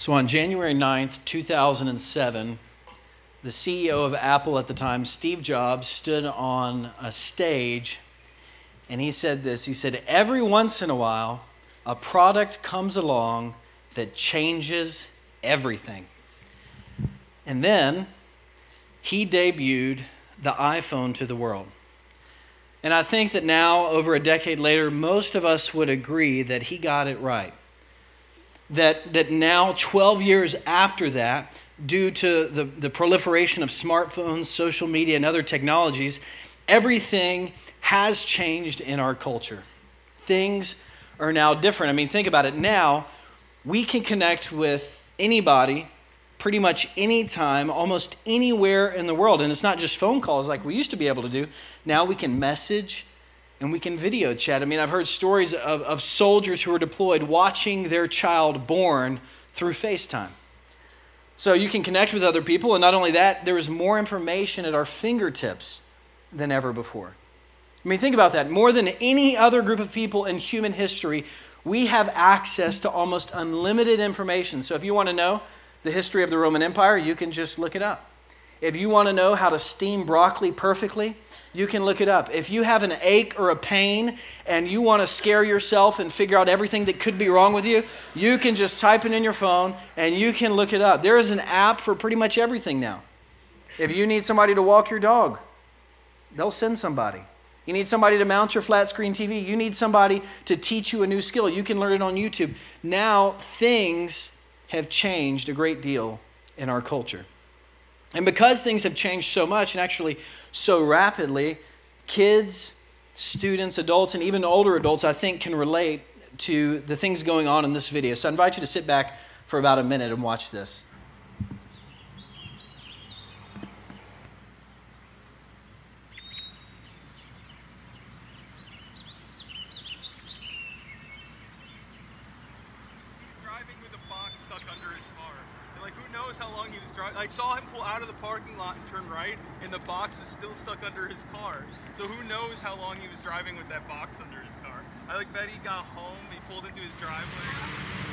So on January 9th, 2007, the CEO of Apple at the time, Steve Jobs, stood on a stage and he said this. He said, Every once in a while, a product comes along that changes everything. And then he debuted the iPhone to the world. And I think that now, over a decade later, most of us would agree that he got it right. That, that now, 12 years after that, due to the, the proliferation of smartphones, social media, and other technologies, everything has changed in our culture. Things are now different. I mean, think about it. Now, we can connect with anybody pretty much anytime, almost anywhere in the world. And it's not just phone calls like we used to be able to do. Now we can message and we can video chat. I mean, I've heard stories of, of soldiers who are deployed watching their child born through FaceTime. So you can connect with other people, and not only that, there is more information at our fingertips than ever before. I mean, think about that. More than any other group of people in human history, we have access to almost unlimited information. So if you want to know the history of the Roman Empire, you can just look it up. If you want to know how to steam broccoli perfectly, you can look it up. If you have an ache or a pain and you want to scare yourself and figure out everything that could be wrong with you, you can just type it in your phone and you can look it up. There is an app for pretty much everything now. If you need somebody to walk your dog, they'll send somebody. You need somebody to mount your flat screen TV. You need somebody to teach you a new skill. You can learn it on YouTube. Now, things have changed a great deal in our culture. And because things have changed so much and actually so rapidly, kids, students, adults, and even older adults, I think, can relate to the things going on in this video. So I invite you to sit back for about a minute and watch this. Saw him pull out of the parking lot and turn right, and the box was still stuck under his car. So who knows how long he was driving with that box under his car. I like bet he got home, he pulled into his driveway.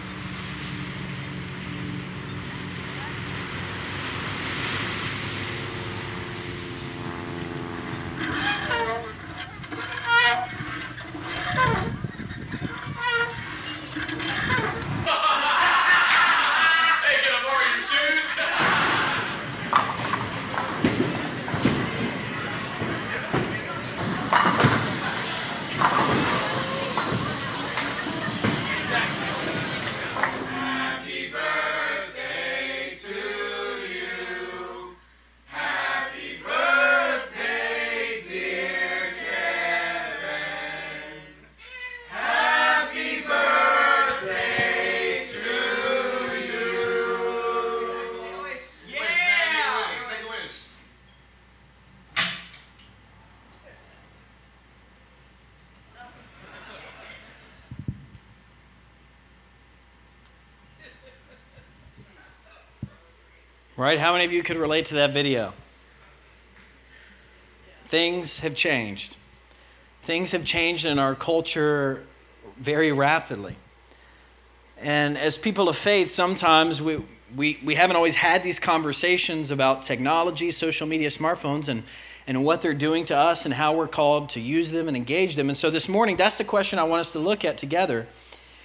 Right? How many of you could relate to that video? Things have changed. Things have changed in our culture very rapidly. And as people of faith, sometimes we, we, we haven't always had these conversations about technology, social media, smartphones, and, and what they're doing to us and how we're called to use them and engage them. And so this morning, that's the question I want us to look at together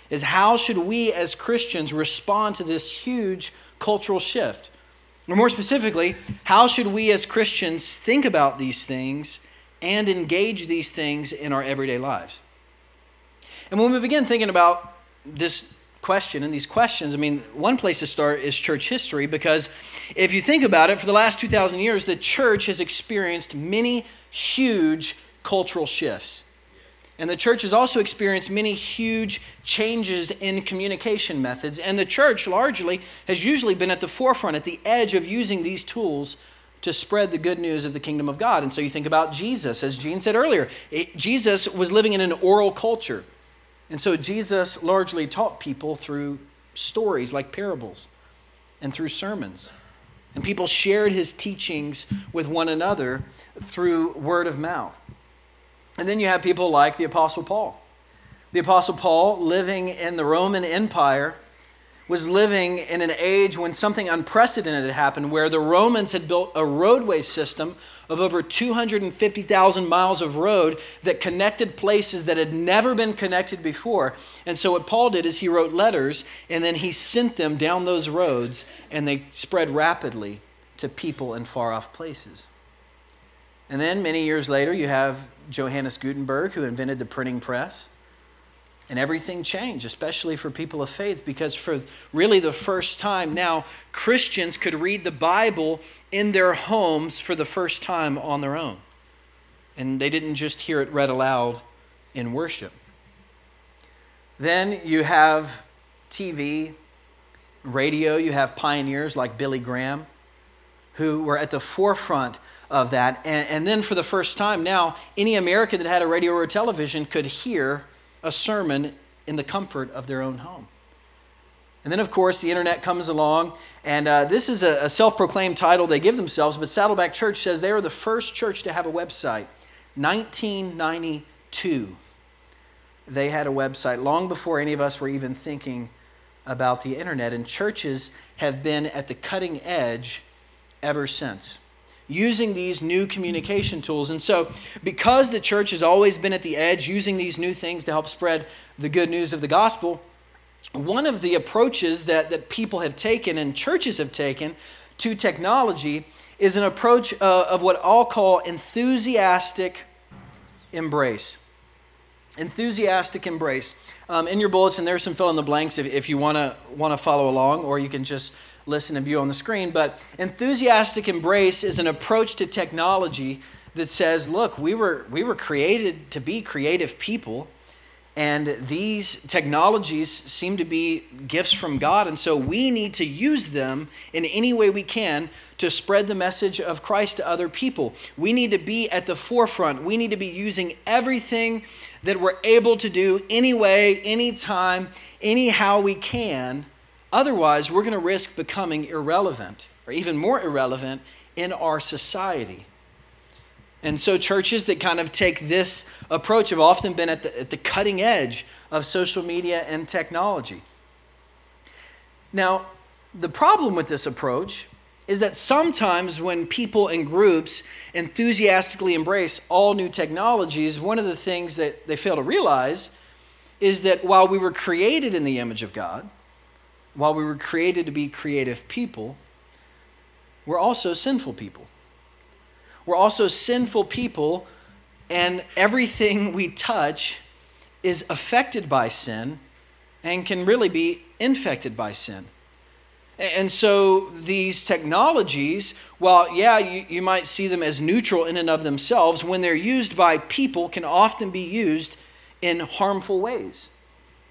is how should we as Christians respond to this huge cultural shift? Or more specifically, how should we as Christians think about these things and engage these things in our everyday lives? And when we begin thinking about this question and these questions, I mean, one place to start is church history because if you think about it, for the last 2,000 years, the church has experienced many huge cultural shifts. And the church has also experienced many huge changes in communication methods. And the church largely has usually been at the forefront, at the edge of using these tools to spread the good news of the kingdom of God. And so you think about Jesus, as Gene said earlier, it, Jesus was living in an oral culture. And so Jesus largely taught people through stories like parables and through sermons. And people shared his teachings with one another through word of mouth. And then you have people like the Apostle Paul. The Apostle Paul, living in the Roman Empire, was living in an age when something unprecedented had happened, where the Romans had built a roadway system of over 250,000 miles of road that connected places that had never been connected before. And so, what Paul did is he wrote letters and then he sent them down those roads, and they spread rapidly to people in far off places. And then, many years later, you have Johannes Gutenberg, who invented the printing press. And everything changed, especially for people of faith, because for really the first time now, Christians could read the Bible in their homes for the first time on their own. And they didn't just hear it read aloud in worship. Then you have TV, radio, you have pioneers like Billy Graham, who were at the forefront of that. And, and then for the first time now, any American that had a radio or a television could hear a sermon in the comfort of their own home. And then, of course, the internet comes along, and uh, this is a, a self proclaimed title they give themselves, but Saddleback Church says they were the first church to have a website. 1992, they had a website long before any of us were even thinking about the internet, and churches have been at the cutting edge ever since using these new communication tools. And so, because the church has always been at the edge using these new things to help spread the good news of the gospel, one of the approaches that, that people have taken and churches have taken to technology is an approach uh, of what I'll call enthusiastic embrace. Enthusiastic embrace. Um, in your bullets, bulletin, there's some fill in the blanks if, if you want to want to follow along, or you can just listen and view on the screen. But enthusiastic embrace is an approach to technology that says, look, we were, we were created to be creative people. And these technologies seem to be gifts from God. And so we need to use them in any way we can to spread the message of Christ to other people. We need to be at the forefront. We need to be using everything that we're able to do any anyway, anytime, anyhow we can Otherwise, we're going to risk becoming irrelevant, or even more irrelevant, in our society. And so, churches that kind of take this approach have often been at the, at the cutting edge of social media and technology. Now, the problem with this approach is that sometimes when people and groups enthusiastically embrace all new technologies, one of the things that they fail to realize is that while we were created in the image of God, while we were created to be creative people, we're also sinful people. We're also sinful people, and everything we touch is affected by sin and can really be infected by sin. And so these technologies, while, yeah, you, you might see them as neutral in and of themselves, when they're used by people, can often be used in harmful ways.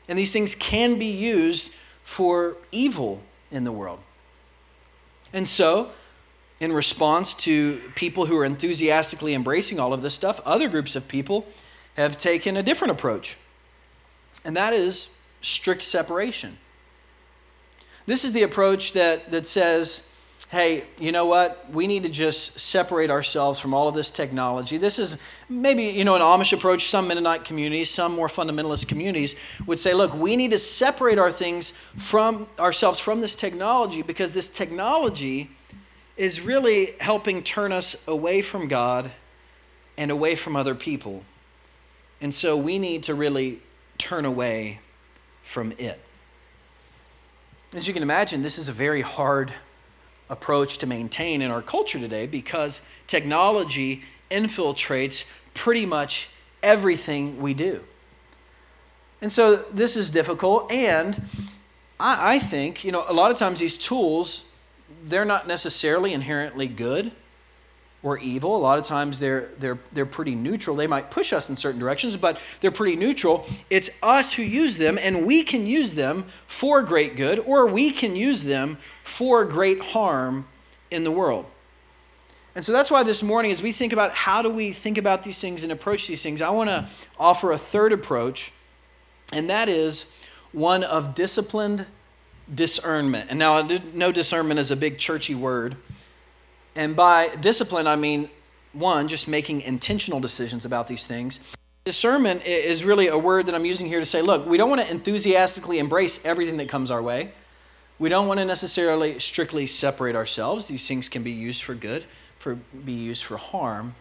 And these things can be used for evil in the world. And so, in response to people who are enthusiastically embracing all of this stuff, other groups of people have taken a different approach. And that is strict separation. This is the approach that, that says, hey, you know what? We need to just separate ourselves from all of this technology. This is maybe, you know, an Amish approach. Some Mennonite communities, some more fundamentalist communities would say, look, we need to separate our things from ourselves from this technology because this technology is really helping turn us away from God and away from other people. And so we need to really turn away from it. As you can imagine, this is a very hard approach to maintain in our culture today because technology infiltrates pretty much everything we do. And so this is difficult, and I, I, think, you know, a lot of times these tools, they're not necessarily inherently good or evil. A lot of times they're, they're, they're pretty neutral. They might push us in certain directions, but they're pretty neutral. It's us who use them, and we can use them for great good, or we can use them for great harm in the world. And so that's why this morning, as we think about how do we think about these things and approach these things, I want to offer a third approach, and that is one of disciplined discernment. And now, know discernment is a big churchy word. And by discipline, I mean, one, just making intentional decisions about these things. Discernment is really a word that I'm using here to say, look, we don't want to enthusiastically embrace everything that comes our way. We don't want to necessarily strictly separate ourselves. These things can be used for good, for be used for harm.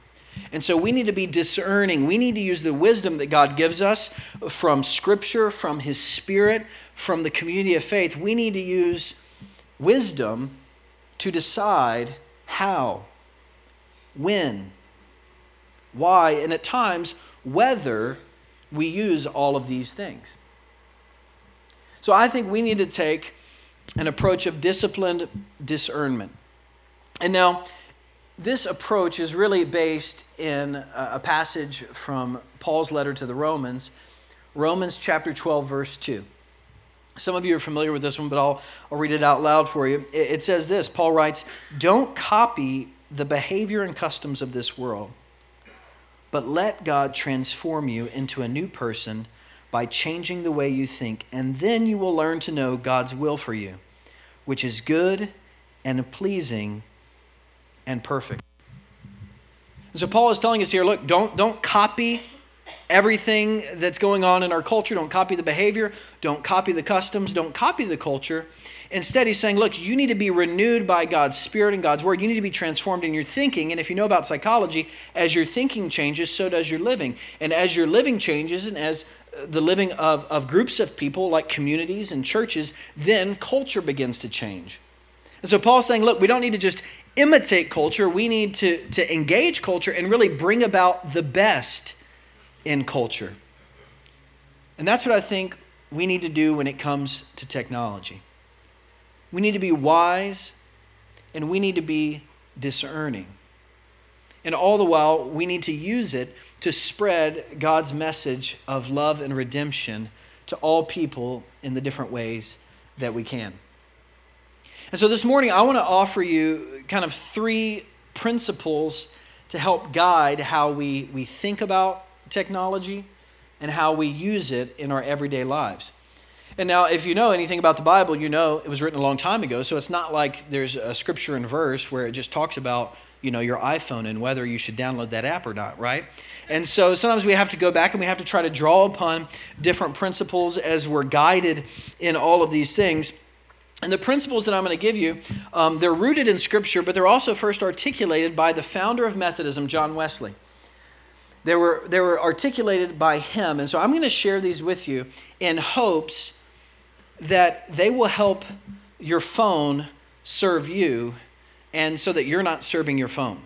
And so we need to be discerning. We need to use the wisdom that God gives us from Scripture, from His Spirit, from the community of faith. We need to use wisdom to decide how, when, why, and at times whether we use all of these things. So I think we need to take an approach of disciplined discernment. And now, this approach is really based in a passage from Paul's letter to the Romans, Romans chapter 12, verse 2. Some of you are familiar with this one, but I'll, I'll read it out loud for you. It, it says this Paul writes, Don't copy the behavior and customs of this world, but let God transform you into a new person by changing the way you think, and then you will learn to know God's will for you, which is good and pleasing and perfect. And so Paul is telling us here, look, don't, don't copy everything that's going on in our culture. Don't copy the behavior. Don't copy the customs. Don't copy the culture. Instead, he's saying, look, you need to be renewed by God's Spirit and God's Word. You need to be transformed in your thinking. And if you know about psychology, as your thinking changes, so does your living. And as your living changes, and as uh, the living of, of groups of people like communities and churches, then culture begins to change. And so Paul's saying, look, we don't need to just imitate culture, we need to, to engage culture and really bring about the best in culture. And that's what I think we need to do when it comes to technology. We need to be wise and we need to be discerning. And all the while, we need to use it to spread God's message of love and redemption to all people in the different ways that we can. And so this morning, I want to offer you kind of three principles to help guide how we, we think about technology and how we use it in our everyday lives. And now, if you know anything about the Bible, you know it was written a long time ago, so it's not like there's a scripture and verse where it just talks about you know your iphone and whether you should download that app or not right? And so sometimes we have to go back and we have to try to draw upon different principles as we're guided in all of these things. And the principles that i'm going to give you um, they're rooted in scripture but they're also first articulated by the founder of methodism john wesley they were, they were articulated by him and so i'm going to share these with you in hopes that they will help your phone serve you and so that you're not serving your phone.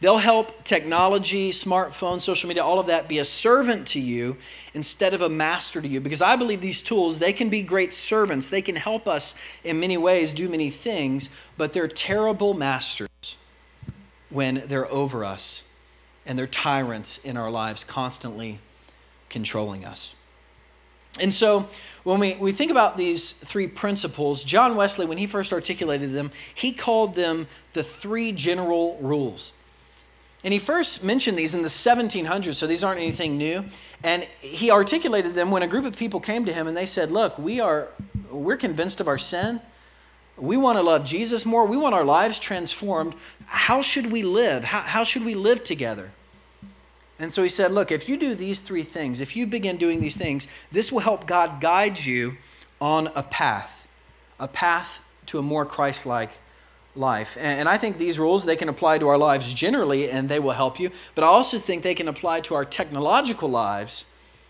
They'll help technology, smartphone, social media, all of that be a servant to you instead of a master to you. Because I believe these tools, they can be great servants. They can help us in many ways do many things, but they're terrible masters when they're over us and they're tyrants in our lives, constantly controlling us. And so when we, we think about these three principles, John Wesley, when he first articulated them, he called them the three general rules. And he first mentioned these in the 1700s, so these aren't anything new. And he articulated them when a group of people came to him and they said, Look, we are, we're convinced of our sin. We want to love Jesus more. We want our lives transformed. How should we live? How, how should we live together? And so he said, Look, if you do these three things, if you begin doing these things, this will help God guide you on a path, a path to a more Christ like life. And, I think these rules, they can apply to our lives generally and they will help you. But I also think they can apply to our technological lives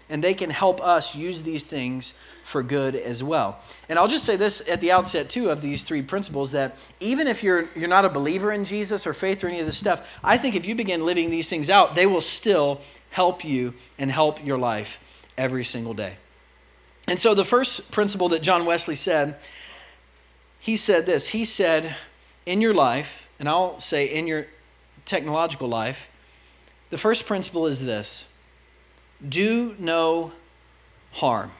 and they can help us use these things for good as well. And I'll just say this at the outset too of these three principles that even if you're you're not a believer in Jesus or faith or any of this stuff, I think if you begin living these things out, they will still help you and help your life every single day. And so the first principle that John Wesley said, he said this. He said, in your life, and I'll say in your technological life, the first principle is this do no harm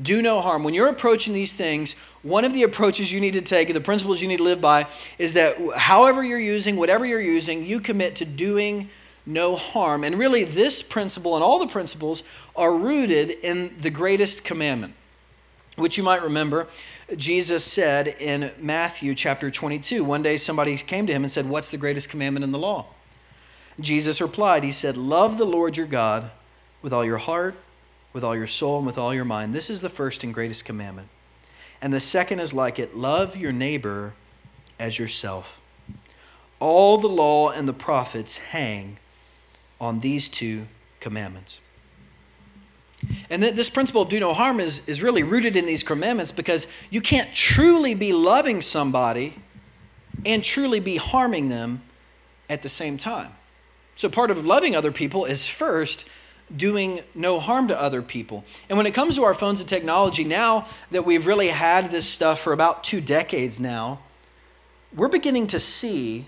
do no harm. When you're approaching these things, one of the approaches you need to take, the principles you need to live by, is that however you're using, whatever you're using, you commit to doing no harm. And really, this principle and all the principles are rooted in the greatest commandment, which you might remember Jesus said in Matthew chapter 22. One day somebody came to him and said, What's the greatest commandment in the law? Jesus replied, He said, Love the Lord your God with all your heart with all your soul and with all your mind. This is the first and greatest commandment. And the second is like it love your neighbor as yourself. All the law and the prophets hang on these two commandments. And this principle of do no harm is, is really rooted in these commandments because you can't truly be loving somebody and truly be harming them at the same time. So, part of loving other people is first doing no harm to other people. And when it comes to our phones and technology, now that we've really had this stuff for about two decades now, we're beginning to see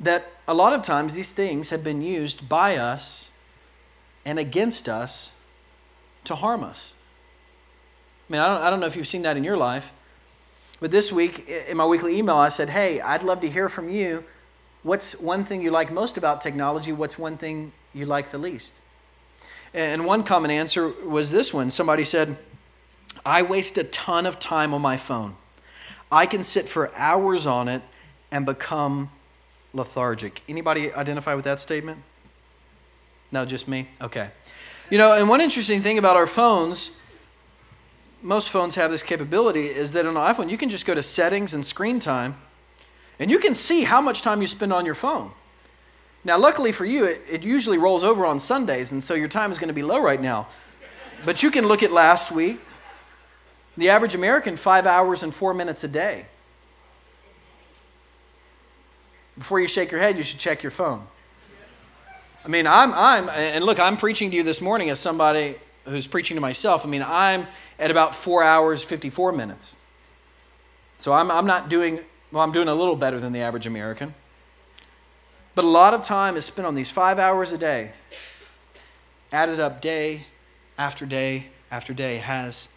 that a lot of times these things have been used by us and against us to harm us. I mean, I don't, I don't know if you've seen that in your life, but this week in my weekly email, I said, Hey, I'd love to hear from you. What's one thing you like most about technology? What's one thing you like the least? And one common answer was this one somebody said, I waste a ton of time on my phone. I can sit for hours on it and become lethargic. Anybody identify with that statement? No, just me? Okay. You know, and one interesting thing about our phones, most phones have this capability, is that on an iPhone, you can just go to settings and screen time, and you can see how much time you spend on your phone. Now, luckily for you, it, it usually rolls over on Sundays, and so your time is going to be low right now. But you can look at last week. The average American, five hours and four minutes a day. Before you shake your head, you should check your phone. I mean, I'm, I'm, and look, I'm preaching to you this morning as somebody who's preaching to myself. I mean, I'm at about four hours, 54 minutes. So I'm, I'm not doing, well, I'm doing a little better than the average American. But a lot of time is spent on these five hours a day, added up day after day after day, has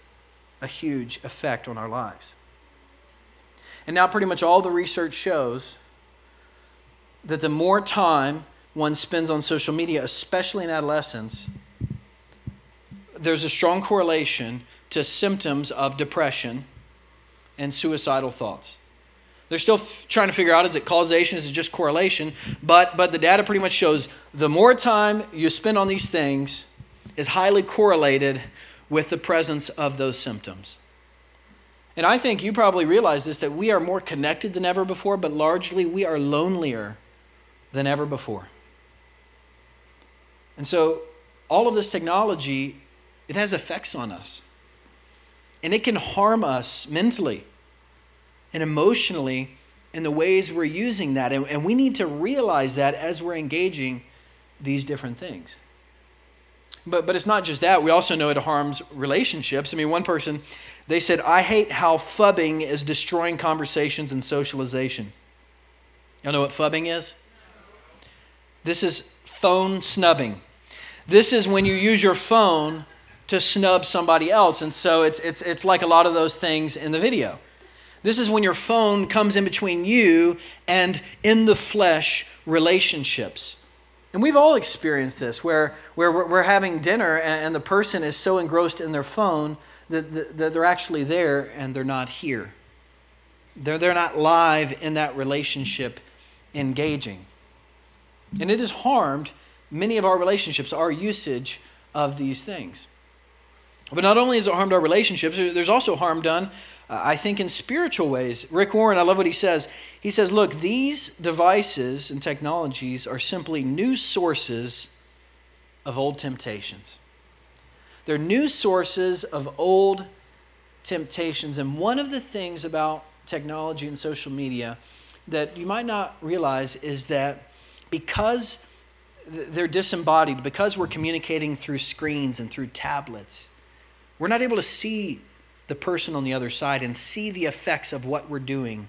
a huge effect on our lives. And now, pretty much all the research shows that the more time one spends on social media, especially in adolescence, there's a strong correlation to symptoms of depression and suicidal thoughts. They're still f- trying to figure out is it causation, is it just correlation? But, but the data pretty much shows the more time you spend on these things is highly correlated with the presence of those symptoms. And I think you probably realize this that we are more connected than ever before, but largely we are lonelier than ever before. And so all of this technology, it has effects on us. And it can harm us mentally and emotionally in the ways we're using that. And, and we need to realize that as we're engaging these different things. But, but it's not just that. We also know it harms relationships. I mean, one person, they said, I hate how phubbing is destroying conversations and socialization. Y'all know what phubbing is? This is phone snubbing. This is when you use your phone to snub somebody else. And so it's, it's, it's like a lot of those things in the video. This is when your phone comes in between you and in the flesh relationships. And we've all experienced this where, where we're having dinner and the person is so engrossed in their phone that, that they're actually there and they're not here. They're, they're not live in that relationship engaging. And it has harmed many of our relationships, our usage of these things. But not only has it harmed our relationships, there's also harm done, uh, I think, in spiritual ways. Rick Warren, I love what he says. He says, Look, these devices and technologies are simply new sources of old temptations. They're new sources of old temptations. And one of the things about technology and social media that you might not realize is that because they're disembodied, because we're communicating through screens and through tablets, we're not able to see the person on the other side and see the effects of what we're doing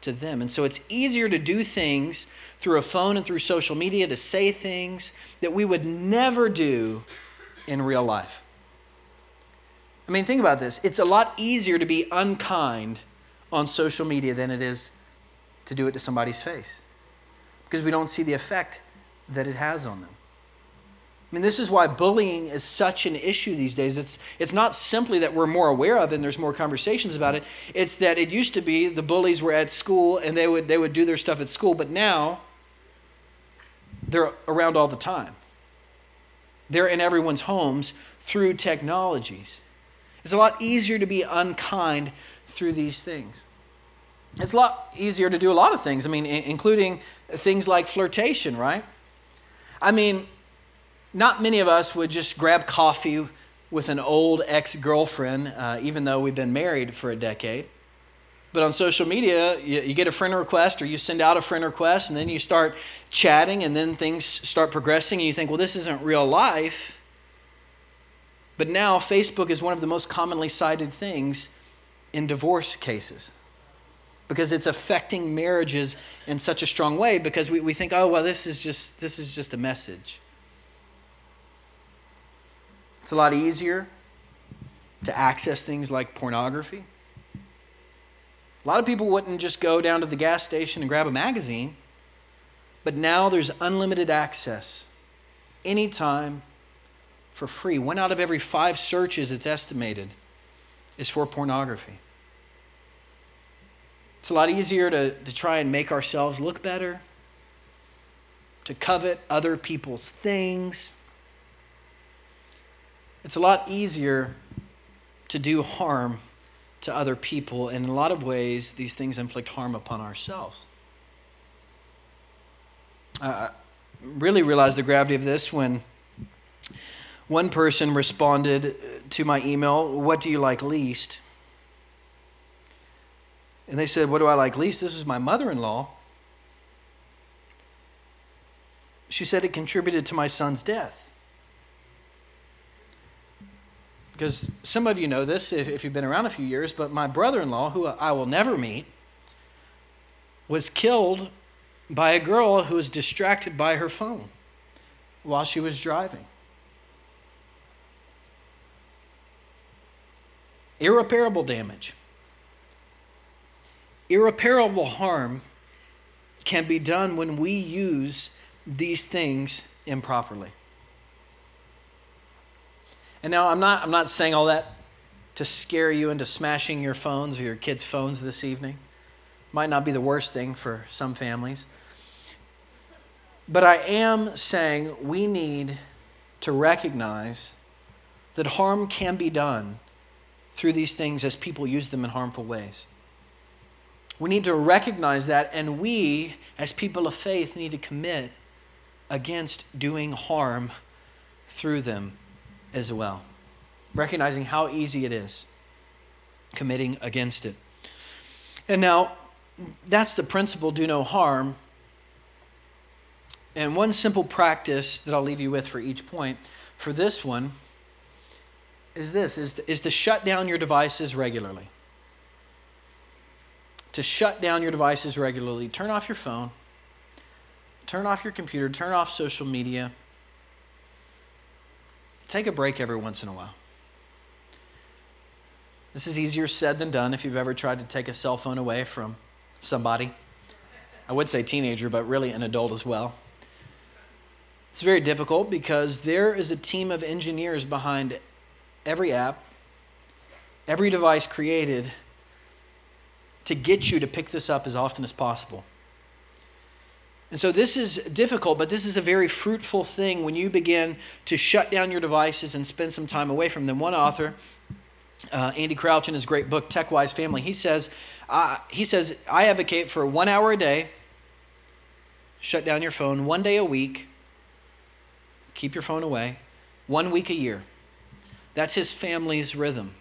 to them. And so it's easier to do things through a phone and through social media to say things that we would never do in real life. I mean, think about this. It's a lot easier to be unkind on social media than it is to do it to somebody's face because we don't see the effect that it has on them. I mean, this is why bullying is such an issue these days. It's, it's not simply that we're more aware of and there's more conversations about it. It's that it used to be the bullies were at school and they would, they would do their stuff at school, but now they're around all the time. They're in everyone's homes through technologies. It's a lot easier to be unkind through these things. It's a lot easier to do a lot of things, I mean, including things like flirtation, right? I mean, not many of us would just grab coffee with an old ex girlfriend, uh, even though we've been married for a decade. But on social media, you, you, get a friend request or you send out a friend request, and then you start chatting, and then things start progressing, and you think, well, this isn't real life. But now, Facebook is one of the most commonly cited things in divorce cases because it's affecting marriages in such a strong way because we, we think, oh, well, this is just, this is just a message. It's a lot easier to access things like pornography. A lot of people wouldn't just go down to the gas station and grab a magazine, but now there's unlimited access anytime for free. One out of every five searches, it's estimated, is for pornography. It's a lot easier to, to try and make ourselves look better, to covet other people's things. It's a lot easier to do harm to other people. And in a lot of ways, these things inflict harm upon ourselves. I really realized the gravity of this when one person responded to my email, What do you like least? And they said, What do I like least? This was my mother in law. She said it contributed to my son's death. Because some of you know this if, if you've been around a few years, but my brother in law, who I will never meet, was killed by a girl who was distracted by her phone while she was driving. Irreparable damage irreparable harm can be done when we use these things improperly. And now I'm not, I'm not saying all that to scare you into smashing your phones or your kids' phones this evening. Might not be the worst thing for some families. But I am saying we need to recognize that harm can be done through these things as people use them in harmful ways. We need to recognize that, and we, as people of faith, need to commit against doing harm through them as well. Recognizing how easy it is, committing against it. And now, that's the principle do no harm. And one simple practice that I'll leave you with for each point for this one is this is, is to shut down your devices regularly to shut down your devices regularly. Turn off your phone, turn off your computer, turn off social media. Take a break every once in a while. This is easier said than done if you've ever tried to take a cell phone away from somebody. I would say teenager, but really an adult as well. It's very difficult because there is a team of engineers behind every app, every device created to get you to pick this up as often as possible. And so this is difficult, but this is a very fruitful thing when you begin to shut down your devices and spend some time away from them. One author, uh, Andy Crouch, in his great book TechWise Family, he says, uh, he says, I advocate for one hour a day, shut down your phone, one day a week, keep your phone away, one week a year. That's his family's rhythm.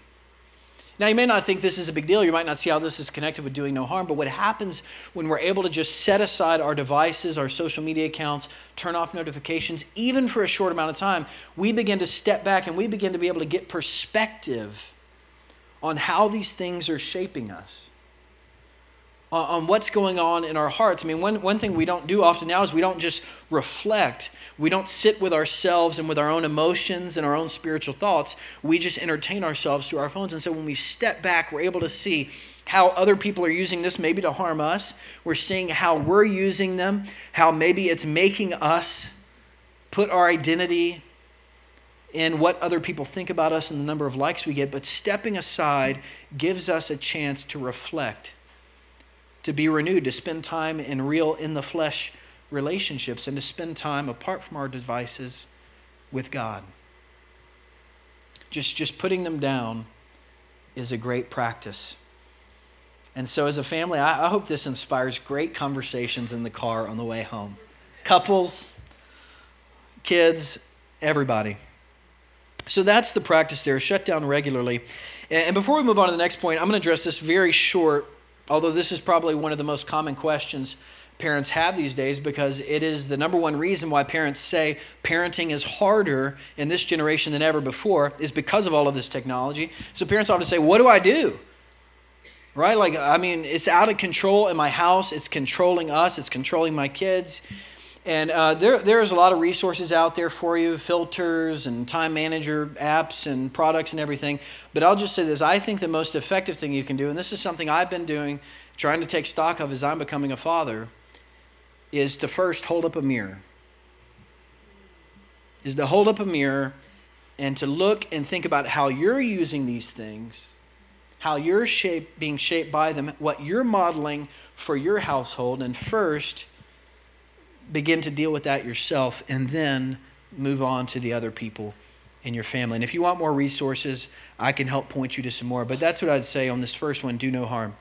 Now, you may not think this is a big deal. You might not see how this is connected with doing no harm. But what happens when we're able to just set aside our devices, our social media accounts, turn off notifications, even for a short amount of time, we begin to step back and we begin to be able to get perspective on how these things are shaping us Uh, on what's going on in our hearts. I mean, one, one thing we don't do often now is we don't just reflect. We don't sit with ourselves and with our own emotions and our own spiritual thoughts. We just entertain ourselves through our phones. And so when we step back, we're able to see how other people are using this maybe to harm us. We're seeing how we're using them, how maybe it's making us put our identity in what other people think about us and the number of likes we get. But stepping aside gives us a chance to reflect to be renewed, to spend time in real, in the flesh relationships, and to spend time apart from our devices with God. Just, just putting them down is a great practice. And so, as a family, I, I hope this inspires great conversations in the car on the way home. Couples, kids, everybody. So that's the practice there, shut down regularly. And before we move on to the next point, I'm going to address this very short, although this is probably one of the most common questions parents have these days because it is the number one reason why parents say parenting is harder in this generation than ever before is because of all of this technology. So parents often say, What do I do? Right? Like, I mean, it's out of control in my house, it's controlling us, it's controlling my kids. And uh, there, there's a lot of resources out there for you filters and time manager apps and products and everything. But I'll just say this I think the most effective thing you can do, and this is something I've been doing, trying to take stock of as I'm becoming a father, is to first hold up a mirror. Is to hold up a mirror and to look and think about how you're using these things, how you're shape, being shaped by them, what you're modeling for your household, and first begin to deal with that yourself and then move on to the other people in your family. And if you want more resources, I can help point you to some more. But that's what I'd say on this first one do no harm.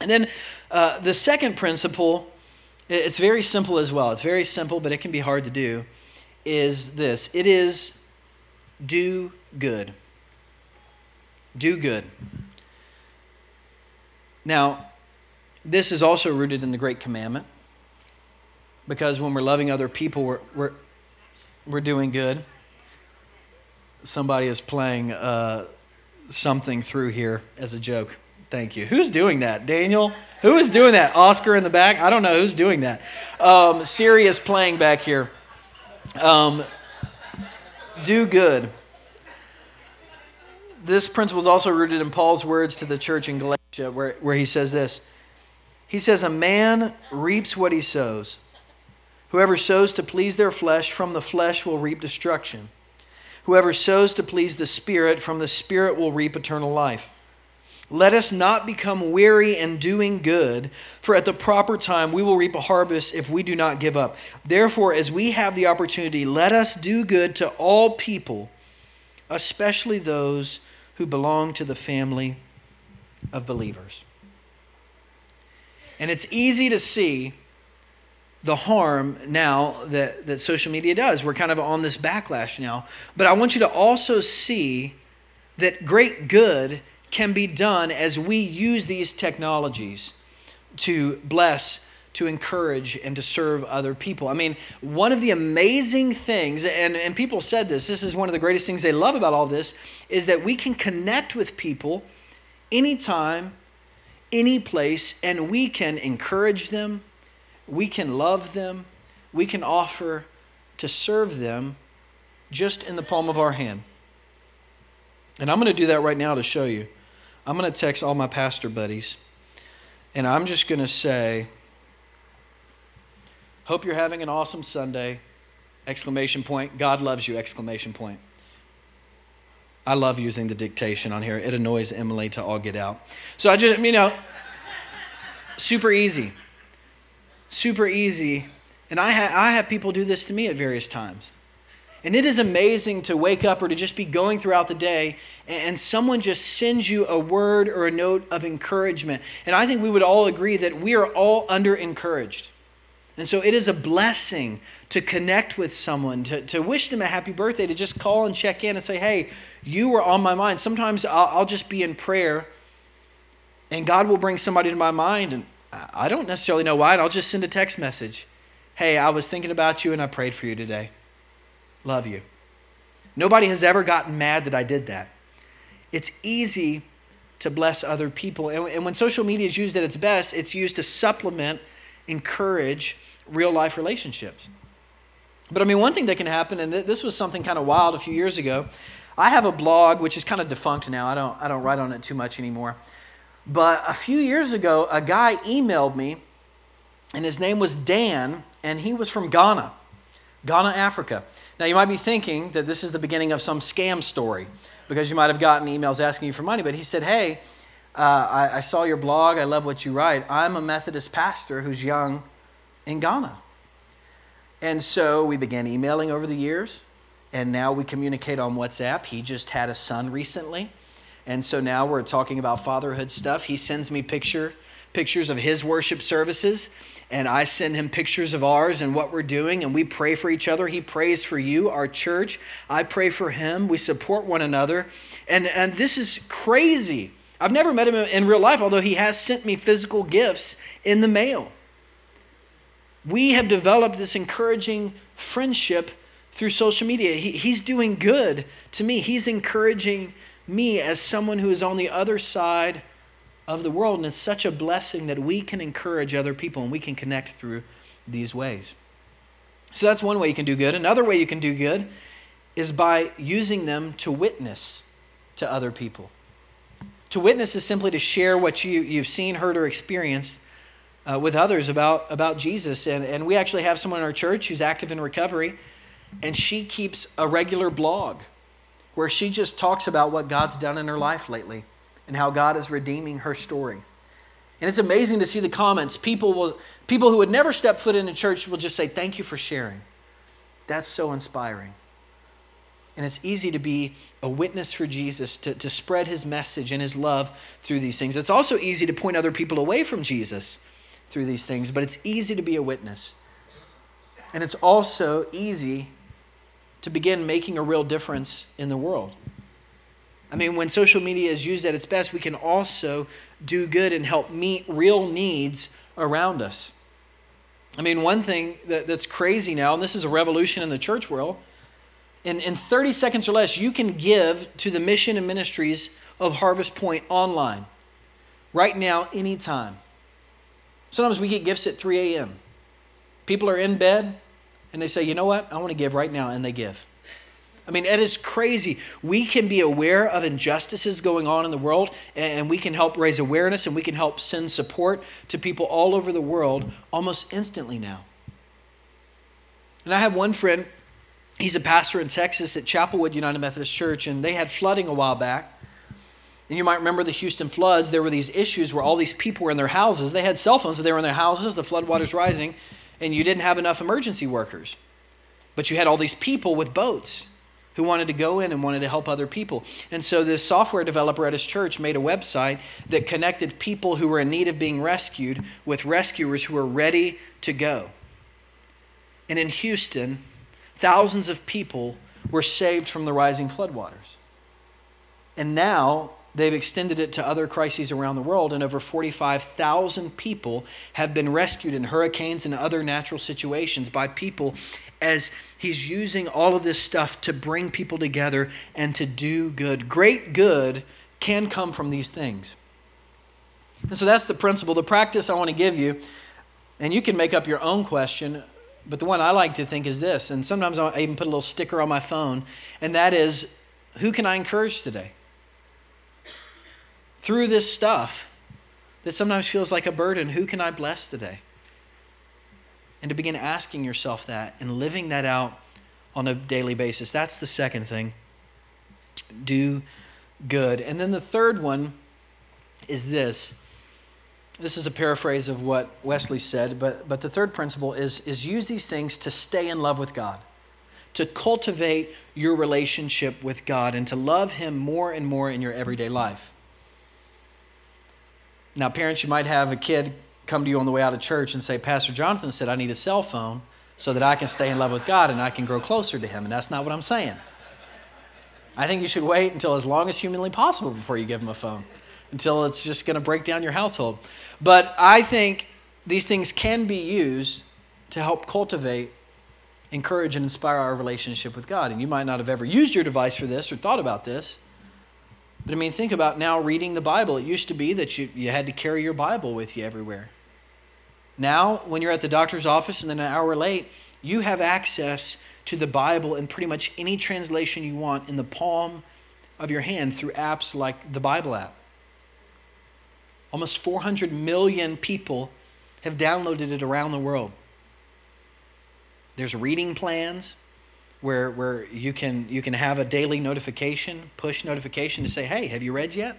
And then uh, the second principle, it's very simple as well. It's very simple, but it can be hard to do. Is this it is do good. Do good. Now, this is also rooted in the Great Commandment because when we're loving other people, we're, we're, we're doing good. Somebody is playing uh, something through here as a joke. Thank you. Who's doing that? Daniel? Who is doing that? Oscar in the back? I don't know who's doing that. Um, Siri is playing back here. Um, do good. This principle is also rooted in Paul's words to the church in Galatia, where, where he says this. He says, A man reaps what he sows. Whoever sows to please their flesh, from the flesh will reap destruction. Whoever sows to please the Spirit, from the Spirit will reap eternal life. Let us not become weary in doing good, for at the proper time we will reap a harvest if we do not give up. Therefore, as we have the opportunity, let us do good to all people, especially those who belong to the family of believers. And it's easy to see the harm now that, that social media does. We're kind of on this backlash now. But I want you to also see that great good can be done as we use these technologies to bless, to encourage, and to serve other people. I mean, one of the amazing things, and, and people said this, this is one of the greatest things they love about all this, is that we can connect with people anytime, any place, and we can encourage them we can love them, we can offer to serve them just in the palm of our hand. And I'm going to do that right now to show you. I'm going to text all my pastor buddies, and I'm just going to say, Hope you're having an awesome Sunday! Exclamation point. God loves you! Exclamation point. I love using the dictation on here. It annoys Emily to all get out. So I just, you know, super easy super easy. And I, ha- I have people do this to me at various times. And it is amazing to wake up or to just be going throughout the day and someone just sends you a word or a note of encouragement. And I think we would all agree that we are all under encouraged. And so it is a blessing to connect with someone, to, to wish them a happy birthday, to just call and check in and say, hey, you were on my mind. Sometimes I'll, I'll just be in prayer and God will bring somebody to my mind and I don't necessarily know why, and I'll just send a text message. Hey, I was thinking about you and I prayed for you today. Love you. Nobody has ever gotten mad that I did that. It's easy to bless other people. And, when social media is used at its best, it's used to supplement, encourage real life relationships. But I mean, one thing that can happen, and this was something kind of wild a few years ago. I have a blog which is kind of defunct now. I don't, I don't write on it too much anymore. But a few years ago, a guy emailed me, and his name was Dan, and he was from Ghana, Ghana, Africa. Now, you might be thinking that this is the beginning of some scam story because you might have gotten emails asking you for money. But he said, Hey, uh, I, I saw your blog. I love what you write. I'm a Methodist pastor who's young in Ghana. And so we began emailing over the years, and now we communicate on WhatsApp. He just had a son recently And so now we're talking about fatherhood stuff. He sends me picture pictures of his worship services and I send him pictures of ours and what we're doing, and we pray for each other. He prays for you, our church. I pray for him. We support one another. And, and this is crazy. I've never met him in real life, although he has sent me physical gifts in the mail. We have developed this encouraging friendship through social media. He, he's doing good to me. He's encouraging me as someone who is on the other side of the world. And it's such a blessing that we can encourage other people and we can connect through these ways. So that's one way you can do good. Another way you can do good is by using them to witness to other people. To witness is simply to share what you, you've seen, heard, or experienced uh, with others about, about Jesus. And, and we actually have someone in our church who's active in recovery, and she keeps a regular blog where she just talks about what God's done in her life lately and how God is redeeming her story. And it's amazing to see the comments. People will people who would never step foot in a church will just say, Thank you for sharing. That's so inspiring. And it's easy to be a witness for Jesus, to, to spread his message and his love through these things. It's also easy to point other people away from Jesus through these things, but it's easy to be a witness. And it's also easy to begin making a real difference in the world. I mean, when social media is used at its best, we can also do good and help meet real needs around us. I mean, one thing that, that's crazy now, and this is a revolution in the church world, in, in 30 seconds or less, you can give to the mission and ministries of Harvest Point online. Right now, anytime. Sometimes we get gifts at 3 a.m. People are in bed and they say, you know what? I want to give right now, and they give. I mean, it is crazy. We can be aware of injustices going on in the world, and we can help raise awareness and we can help send support to people all over the world almost instantly now. And I have one friend, he's a pastor in Texas at Chapelwood United Methodist Church, and they had flooding a while back. And you might remember the Houston floods. There were these issues where all these people were in their houses. They had cell phones, so they were in their houses, the floodwaters rising, and you didn't have enough emergency workers. But you had all these people with boats who wanted to go in and wanted to help other people. And so this software developer at his church made a website that connected people who were in need of being rescued with rescuers who were ready to go. And in Houston, thousands of people were saved from the rising floodwaters. And now they've extended it to other crises around the world, and over 45,000 people have been rescued in hurricanes and other natural situations by people as he's using all of this stuff to bring people together and to do good. Great good can come from these things. And so that's the principle. The practice I want to give you, and you can make up your own question, but the one I like to think is this, and sometimes I even put a little sticker on my phone, and that is who can I encourage today? Through this stuff that sometimes feels like a burden, who can I bless today? and to begin asking yourself that and living that out on a daily basis. That's the second thing. Do good. And then the third one is this. This is a paraphrase of what Wesley said, but, but the third principle is, is use these things to stay in love with God, to cultivate your relationship with God, and to love Him more and more in your everyday life. Now, parents, you might have a kid come to you on the way out of church and say, Pastor Jonathan said I need a cell phone so that I can stay in love with God and I can grow closer to Him. And that's not what I'm saying. I think you should wait until as long as humanly possible before you give Him a phone, until it's just going to break down your household. But I think these things can be used to help cultivate, encourage, and inspire our relationship with God. And you might not have ever used your device for this or thought about this. But I mean, think about now reading the Bible. It used to be that you, you had to carry your Bible with you everywhere. Now, when you're at the doctor's office and then an hour late, you have access to the Bible in pretty much any translation you want in the palm of your hand through apps like the Bible app. Almost 400 million people have downloaded it around the world. There's reading plans where, where you, can, you can have a daily notification, push notification to say, hey, have you read yet?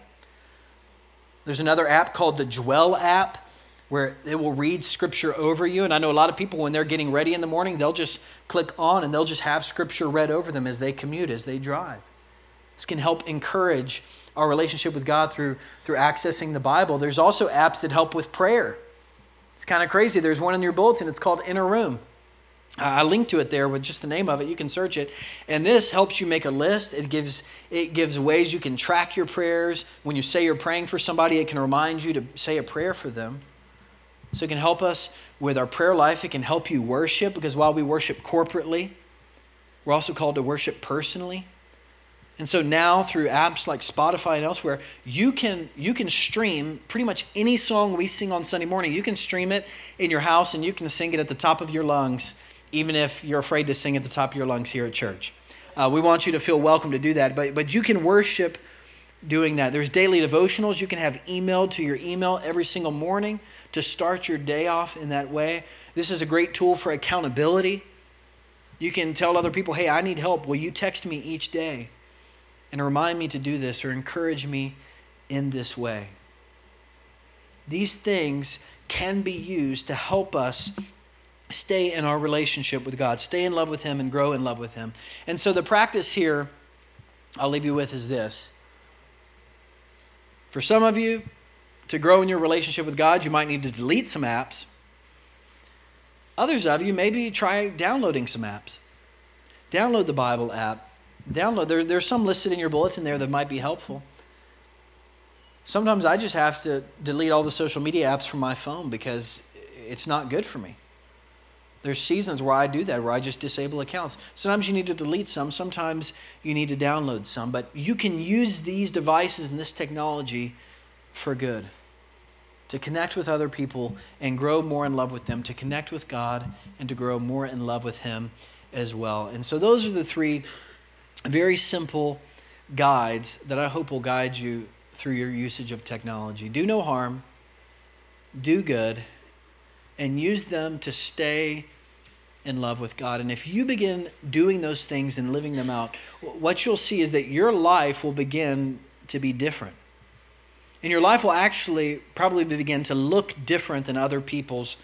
There's another app called the Dwell app where it will read scripture over you. And I know a lot of people, when they're getting ready in the morning, they'll just click on and they'll just have scripture read over them as they commute, as they drive. This can help encourage our relationship with God through, through accessing the Bible. There's also apps that help with prayer. It's kind of crazy. There's one in your bulletin, it's called Inner Room. I linked to it there with just the name of it. You can search it. And this helps you make a list. It gives it gives ways you can track your prayers. When you say you're praying for somebody, it can remind you to say a prayer for them. So it can help us with our prayer life. It can help you worship because while we worship corporately, we're also called to worship personally. And so now through apps like Spotify and elsewhere, you can you can stream pretty much any song we sing on Sunday morning. You can stream it in your house and you can sing it at the top of your lungs even if you're afraid to sing at the top of your lungs here at church. Uh, we want you to feel welcome to do that, but, but you can worship doing that. There's daily devotionals you can have emailed to your email every single morning to start your day off in that way. This is a great tool for accountability. You can tell other people, hey, I need help. Will you text me each day and remind me to do this or encourage me in this way? These things can be used to help us stay in our relationship with God, stay in love with Him, and grow in love with Him. And so the practice here I'll leave you with is this. For some of you, to grow in your relationship with God, you might need to delete some apps. Others of you, maybe try downloading some apps. Download the Bible app. Download, there, there's some listed in your bulletin there that might be helpful. Sometimes I just have to delete all the social media apps from my phone because it's not good for me. There's seasons where I do that, where I just disable accounts. Sometimes you need to delete some, sometimes you need to download some, but you can use these devices and this technology for good. To connect with other people and grow more in love with them, to connect with God and to grow more in love with Him as well. And so, those are the three very simple guides that I hope will guide you through your usage of technology. Do no harm, do good, and use them to stay in love with God. And if you begin doing those things and living them out, what you'll see is that your life will begin to be different. And your life will actually probably begin to look different than other people's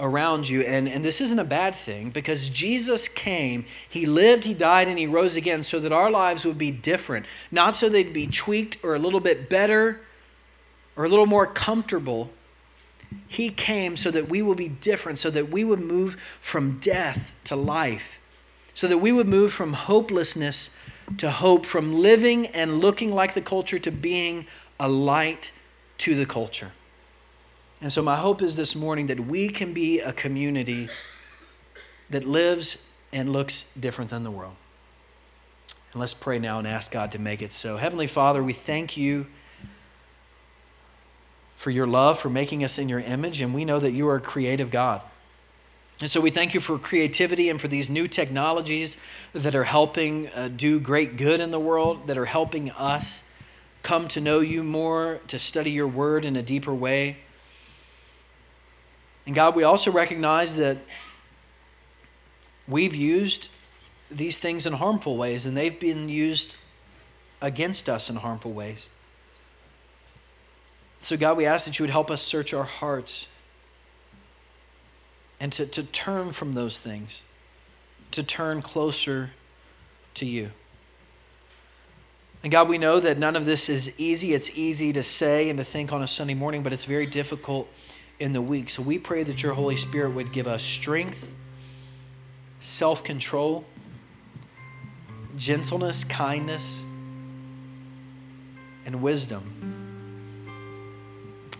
around you. And, and this isn't a bad thing because Jesus came, He lived, He died, and He rose again so that our lives would be different. Not so they'd be tweaked or a little bit better or a little more comfortable he came so that we will be different, so that we would move from death to life, so that we would move from hopelessness to hope, from living and looking like the culture to being a light to the culture. And so, my hope is this morning that we can be a community that lives and looks different than the world. And let's pray now and ask God to make it so. Heavenly Father, we thank you for your love, for making us in your image, and we know that you are a creative God. And so we thank you for creativity and for these new technologies that are helping uh, do great good in the world, that are helping us come to know you more, to study your word in a deeper way. And God, we also recognize that we've used these things in harmful ways, and they've been used against us in harmful ways. So, God, we ask that you would help us search our hearts and to, to turn from those things, to turn closer to you. And God, we know that none of this is easy. It's easy to say and to think on a Sunday morning, but it's very difficult in the week. So we pray that your Holy Spirit would give us strength, self control, gentleness, kindness, and wisdom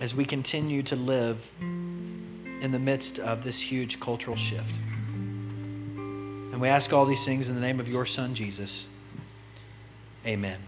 as we continue to live in the midst of this huge cultural shift. And we ask all these things in the name of your Son, Jesus. Amen.